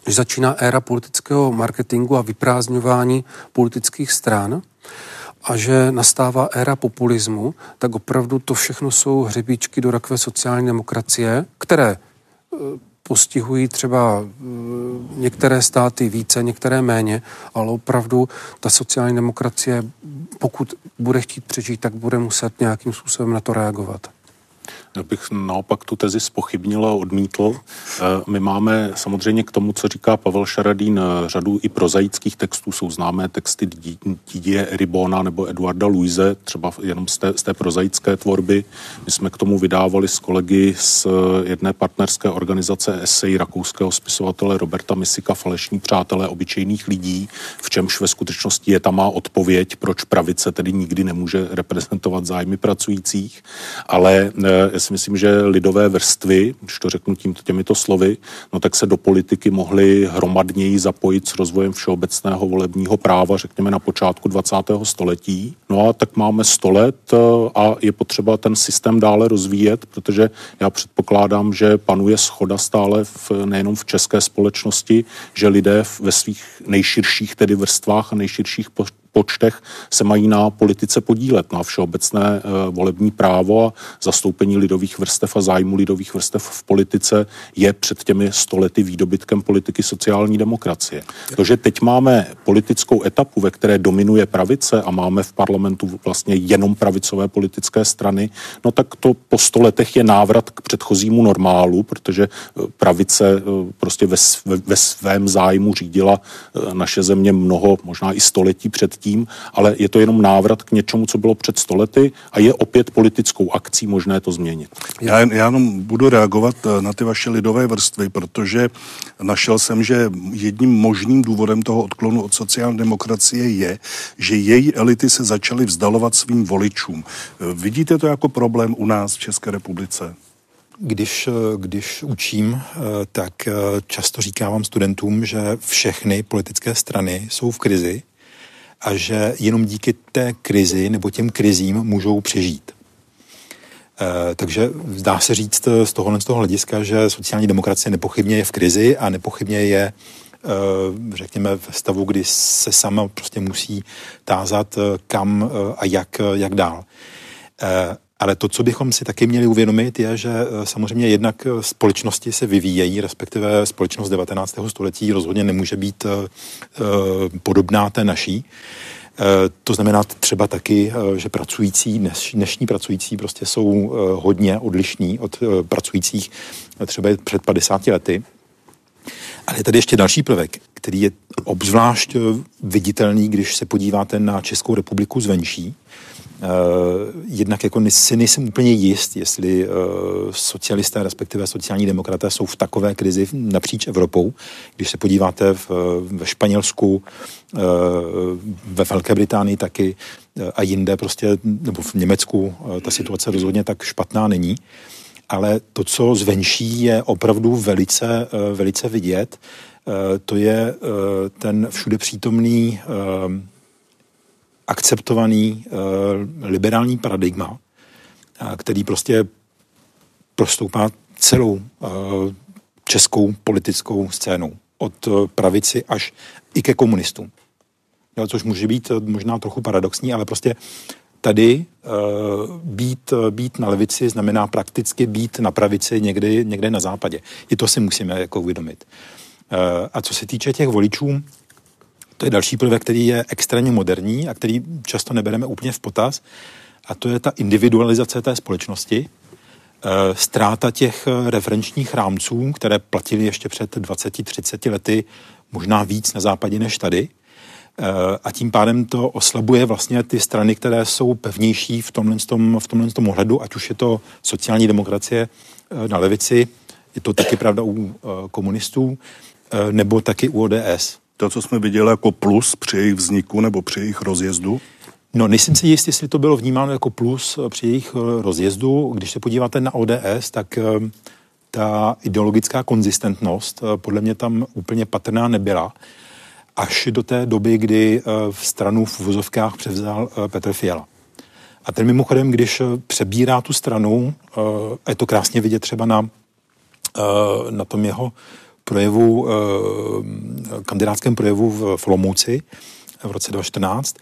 že začíná éra politického marketingu a vyprázdňování politických stran a že nastává éra populismu, tak opravdu to všechno jsou hřebíčky do rakve sociální demokracie, které eh, postihují třeba eh, některé státy více, některé méně, ale opravdu ta sociální demokracie, pokud bude chtít přežít, tak bude muset nějakým způsobem na to reagovat. Já bych naopak tu tezi spochybnil a odmítl. Eh, my máme samozřejmě k tomu, co říká Pavel Šaradín, eh, řadu i prozaických textů. Jsou známé texty Didier Ribona nebo Eduarda Luise, třeba jenom z té, z té prozaické tvorby. My jsme k tomu vydávali s kolegy z eh, jedné partnerské organizace Essay rakouského spisovatele Roberta Misika Falešní přátelé obyčejných lidí, v čemž ve skutečnosti je tam má odpověď, proč pravice tedy nikdy nemůže reprezentovat zájmy pracujících. Ale si myslím, že lidové vrstvy, když to řeknu tímto, těmito slovy, no tak se do politiky mohly hromadněji zapojit s rozvojem všeobecného volebního práva, řekněme na počátku 20. století. No a tak máme 100 let eh, a je potřeba ten systém dále rozvíjet, protože já předpokládám, že panuje schoda stále v, nejenom v české společnosti, že lidé ve svých nejširších tedy vrstvách a nejširších počtech se mají na politice podílet, na všeobecné eh, volební právo a zastoupení lidových vrstev a zájmu lidových vrstev v politice je před těmi stolety výdobytkem politiky sociální demokracie. To, že teď máme politickou etapu, ve které dominuje pravice a máme v parlamentu vlastně jenom pravicové politické strany, no tak to po sto letech je návrat k předchozímu normálu, protože eh, pravice eh, prostě ve, ve svém zájmu řídila naše země mnoho, možná i století předtím tím, ale je to jenom návrat k něčemu, co bylo před stolety a je opět politickou akcí možné to změnit. Já, já jenom budu reagovat eh, na ty vaše lidové vrstvy, protože našel jsem, že jedním možným důvodem toho odklonu od sociální demokracie je, že její elity se začaly vzdalovat svým voličům. Eh, vidíte to jako problém u nás v České republice? Když, eh, když učím, tak často říkávám studentům, že všechny politické strany jsou v krizi a že jenom díky té krizi nebo těm krizím můžou přežít. E, takže zdá se říct z tohohle z toho hlediska, že sociální demokracie nepochybně je v krizi a nepochybně je e, řekněme, v stavu, kdy se sama prostě musí tázat, eh, kam a jak, jak dál. Ale to, co bychom si taky měli uvědomit, je, že eh, samozřejmě jednak eh, společnosti se vyvíjejí, respektive společnost 19. století rozhodně nemůže být eh, podobná té naší. To znamená třeba taky, že pracující, dnešní pracující prostě jsou hodně odlišní od pracujících třeba před 50 lety. Ale je tady ještě další prvek, který je obzvlášť viditelný, když se podíváte na Českou republiku zvenší. Uh, jednak jako si nejsem úplně jist, jestli uh, socialisté, respektive sociální demokraté jsou v takové krizi napříč Evropou. Když se podíváte v, ve Španělsku, uh, ve Velké Británii taky a jinde prostě, nebo v Německu ta situace rozhodně tak špatná není. Ale to, co zvenší, je opravdu velice, velice vidět. To je ten všude přítomný akceptovaný liberální paradigma, který prostě prostoupá celou českou politickou scénou. Od pravici až i ke komunistům. Což může být možná trochu paradoxní, ale prostě tady uh, být, být na levici znamená prakticky být na pravici někdy, někde na západě. I to si musíme jako uvědomit. Uh, a co se týče těch voličů, to je další prvek, který je extrémně moderní a který často nebereme úplně v potaz. A to je ta individualizace té společnosti, ztráta eh, těch eh, referenčních rámců, které platily ještě před 20-30 lety, možná víc na západě než tady. Eh, a tím pádem to oslabuje vlastně ty strany, které jsou pevnější v tomhle, tom, v tomhle tom ohledu, ať už je to sociální demokracie na levici, je to taky pravda u komunistů, nebo taky u ODS to, co jsme viděli jako plus při jejich vzniku nebo při jejich rozjezdu? No, nejsem si jist, jestli to bylo vnímáno jako plus při jejich eh, rozjezdu. Když se podíváte na ODS, tak eh, ta ideologická konzistentnost eh, podle mě tam úplně patrná nebyla. Až do té doby, kdy v stranu v vozovkách převzal Petr Fiala. A ten mimochodem, když přebírá tu stranu, je to krásně vidět třeba na, na tom jeho projevu, eh, kandidátském projevu v Flomouci v roce 2014,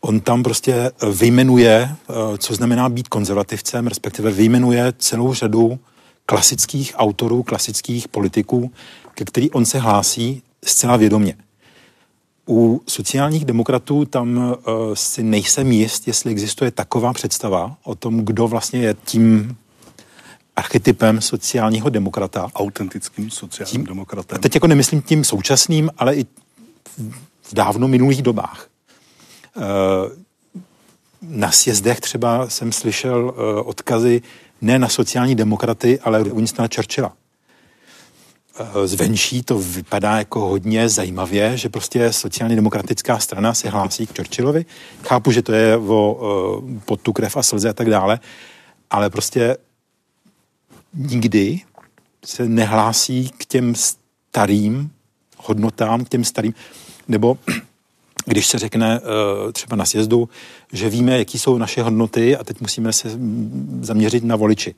on tam prostě vyjmenuje, eh, co znamená být konzervativcem, respektive vyjmenuje celou řadu klasických autorů, klasických politiků, ke který on se hlásí zcela vědomě. U sociálních demokratů tam uh, si nejsem jist, jestli existuje taková představa o tom, kdo vlastně je tím archetypem sociálního demokrata. Autentickým sociálním tím, demokratem. Teď jako nemyslím tím současným, ale i v dávno minulých dobách. Eh, na sjezdech třeba jsem slyšel eh, odkazy ne na sociální demokraty, ale Winstona Churchilla. Eh, zvenší to vypadá jako hodně zajímavě, že prostě sociálně demokratická strana se hlásí k Churchillovi. Chápu, že to je o pod tu krev a slzy a tak dále, ale prostě nikdy se nehlásí k těm starým hodnotám, k těm starým, nebo když se řekne eh, třeba na sjezdu, že víme, jaký jsou naše hodnoty a teď musíme se zaměřit na voliči.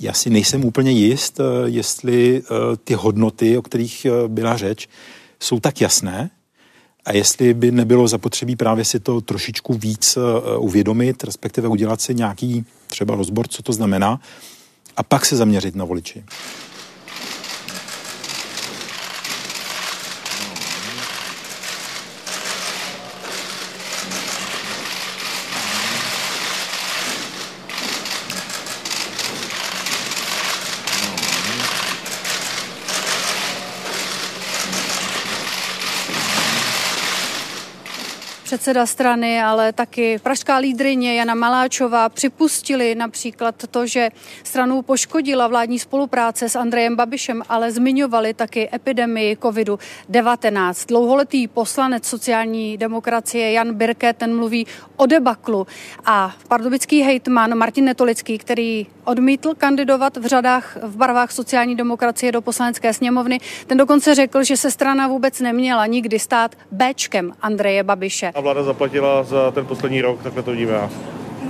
Já si nejsem úplně jist, eh, jestli eh, ty hodnoty, o kterých byla řeč, jsou tak jasné a jestli by nebylo zapotřebí právě si to trošičku víc uvědomit, respektive udělat si nějaký třeba rozbor, co to znamená, a pak se zaměřit na voliči. Předseda strany, ale taky pražská lídrině Jana Maláčová připustili například to, že stranu poškodila vládní spolupráce s Andrejem Babišem, ale zmiňovali taky epidemii COVID-19. Dlouholetý poslanec sociální demokracie Jan Birke, ten mluví o debaklu. A pardubický hejtman Martin Netolický, který odmítl kandidovat v řadách v barvách sociální demokracie do poslanecké sněmovny, ten dokonce řekl, že se strana vůbec neměla nikdy stát Bčkem Andreje Babiše. A vláda zaplatila za ten poslední rok, takhle to vidím já.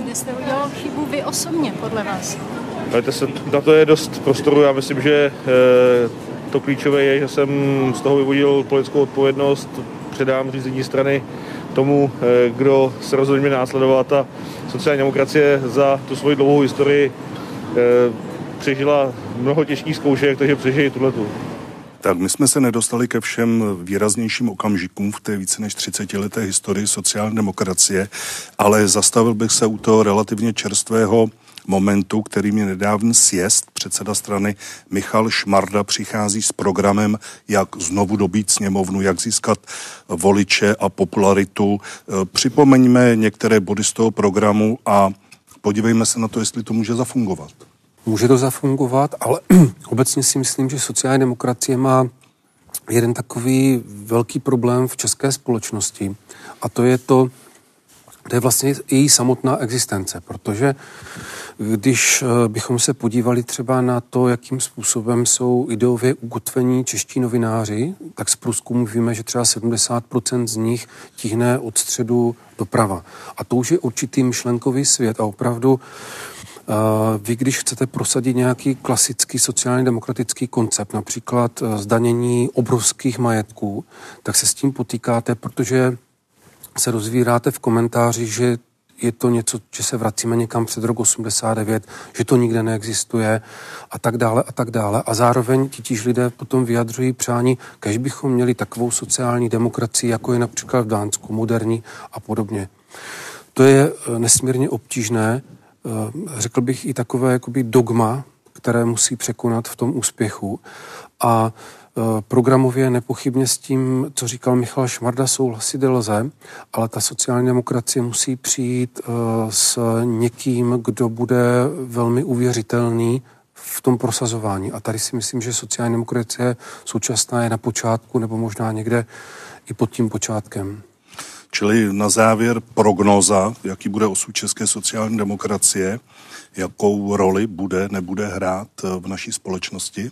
Kde jste udělal chybu vy osobně, podle vás? Víte, se, na to je dost prostoru. Já myslím, že e, to klíčové je, že jsem z toho vyvodil politickou odpovědnost, předám řízení strany tomu, e, kdo se rozhodně následovat a sociální demokracie za tu svoji dlouhou historii přežila mnoho těžkých zkoušek, takže přežije tuhletu. Tak my jsme se nedostali ke všem výraznějším okamžikům v té více než 30 leté historii sociální demokracie, ale zastavil bych se u toho relativně čerstvého momentu, kterým je nedávný sjezd. Předseda strany Michal Šmarda přichází s programem, jak znovu dobít sněmovnu, jak získat voliče a popularitu. Připomeňme některé body z toho programu a podívejme se na to, jestli to může zafungovat. Může to zafungovat, ale obecně si myslím, že sociální demokracie má jeden takový velký problém v české společnosti a to je to, to je vlastně její samotná existence, protože když eh, bychom se podívali třeba na to, jakým způsobem jsou ideově ukotvení čeští novináři, tak z průzkumu víme, že třeba 70% z nich tíhne od středu doprava. A to už je určitý myšlenkový svět a opravdu vy, když chcete prosadit nějaký klasický sociálně demokratický koncept, například eh, zdanění obrovských majetků, tak se s tím potýkáte, protože se rozvíráte v komentáři, že je to něco, že se vracíme někam před rok 89, že to nikde neexistuje a tak dále a tak dále. A zároveň titíž lidé potom vyjadřují přání, kež bychom měli takovou sociální demokracii, jako je například v Dánsku, moderní a podobně. To je eh, nesmírně obtížné Eh, řekl bych, i takové jakoby dogma, které musí překonat v tom úspěchu. A programově nepochybně s tím, co říkal Michal Šmarda, souhlasit lze, ale ta sociální demokracie musí přijít eh, s někým, kdo bude velmi uvěřitelný v tom prosazování. A tady si myslím, že sociální demokracie současná je na počátku nebo možná někde i pod tím počátkem. Čili na závěr prognoza, jaký bude osud české sociální demokracie, jakou roli bude, nebude hrát v naší společnosti?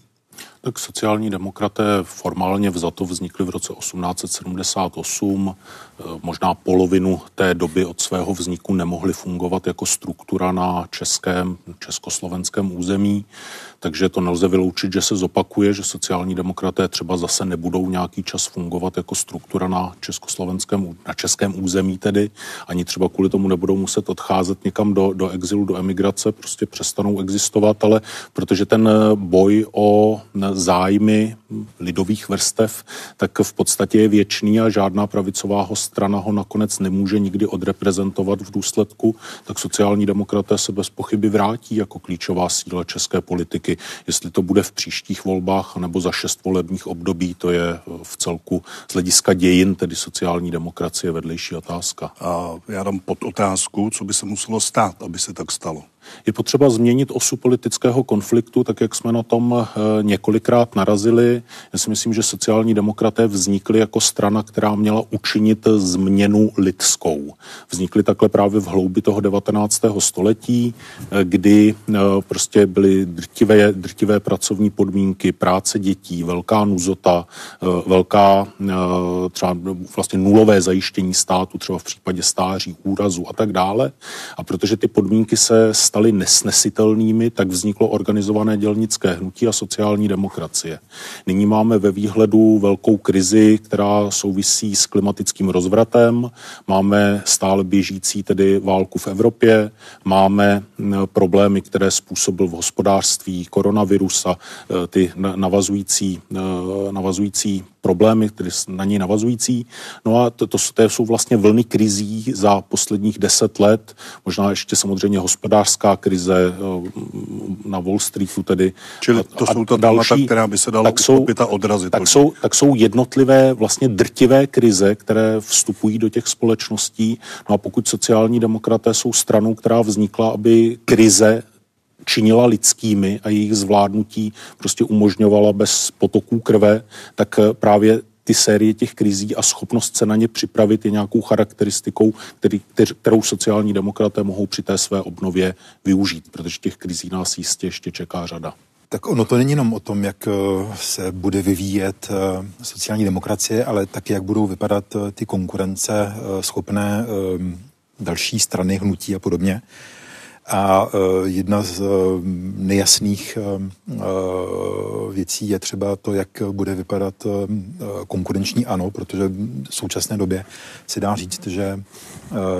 Tak sociální demokraté formálně vzato vznikly v roce 1878. Eh, možná polovinu té doby od svého vzniku nemohly fungovat jako struktura na českém, československém území, takže to nelze vyloučit, že se zopakuje, že sociální demokraté třeba zase nebudou nějaký čas fungovat jako struktura na československém, na českém území tedy, ani třeba kvůli tomu nebudou muset odcházet někam do, do exilu, do emigrace, prostě přestanou existovat, ale protože ten boj o zájmy lidových vrstev, tak v podstatě je věčný a žádná pravicová strana ho nakonec nemůže nikdy odreprezentovat v důsledku, tak sociální demokraté se bez pochyby vrátí jako klíčová síla české politiky. Jestli to bude v příštích volbách nebo za šest volebních období, to je v celku z hlediska dějin, tedy sociální demokracie, vedlejší otázka. A já dám pod otázku, co by se muselo stát, aby se tak stalo. Je potřeba změnit osu politického konfliktu, tak jak jsme na tom eh, několikrát narazili. Já si myslím, že sociální demokraté vznikly jako strana, která měla učinit změnu lidskou. Vznikly takhle právě v hloubi toho 19. století, eh, kdy eh, prostě byly drtivé, drtivé pracovní podmínky, práce dětí, velká nuzota, velká třeba vlastně nulové zajištění státu, třeba v případě stáří, úrazu a tak dále. A protože ty podmínky se staly nesnesitelnými, tak vzniklo organizované dělnické hnutí a sociální demokracie. Nyní máme ve výhledu velkou krizi, která souvisí s klimatickým rozvratem, máme stále běžící tedy válku v Evropě, máme problémy, které způsobil v hospodářství koronavirus a e, ty navazující, e, navazující problémy, které na něj navazující. No a to, to, to jsou vlastně vlny krizí za posledních deset let, možná ještě samozřejmě hospodářská krize eh, na Wall Streetu tedy. Čili to a, jsou ta další, která by se dala tak jsou, a odrazit. Tak jsou, tak jsou jednotlivé vlastně drtivé krize, které vstupují do těch společností. No a pokud sociální demokraté jsou stranou, která vznikla, aby krize činila lidskými a jejich zvládnutí prostě umožňovala bez potoků krve, tak eh, právě ty série těch krizí a schopnost se na ně připravit je nějakou charakteristikou, který, kterou sociální demokraté mohou při té své obnově využít, protože těch krizí nás jistě ještě čeká řada. Tak ono to není jenom o tom, jak eh, se bude vyvíjet eh, sociální demokracie, ale taky, jak budou vypadat ty konkurence schopné další strany, hnutí a podobně. A e, jedna z e, nejasných e, věcí je třeba to, jak bude vypadat konkurenční ano, protože v současné době se dá říct, že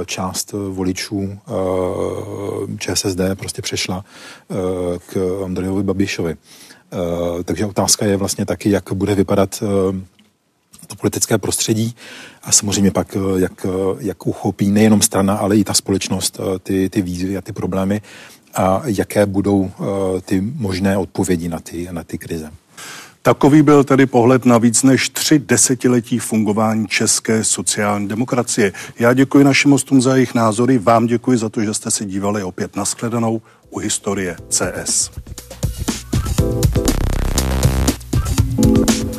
část voličů ČSSD prostě přešla k Andrejovi Babišovi. Takže otázka je vlastně taky, jak bude vypadat to politické prostředí a samozřejmě pak, eh, jak, eh, jak uchopí nejenom strana, ale i ta společnost eh, ty, ty výzvy a ty problémy a jaké budou ty možné odpovědi na ty, na ty krize. Takový byl tedy pohled na víc než tři desetiletí fungování české sociální demokracie. Já děkuji našim hostům za jejich názory, vám děkuji za to, že jste se dívali opět na shledanou u historie CS. thank you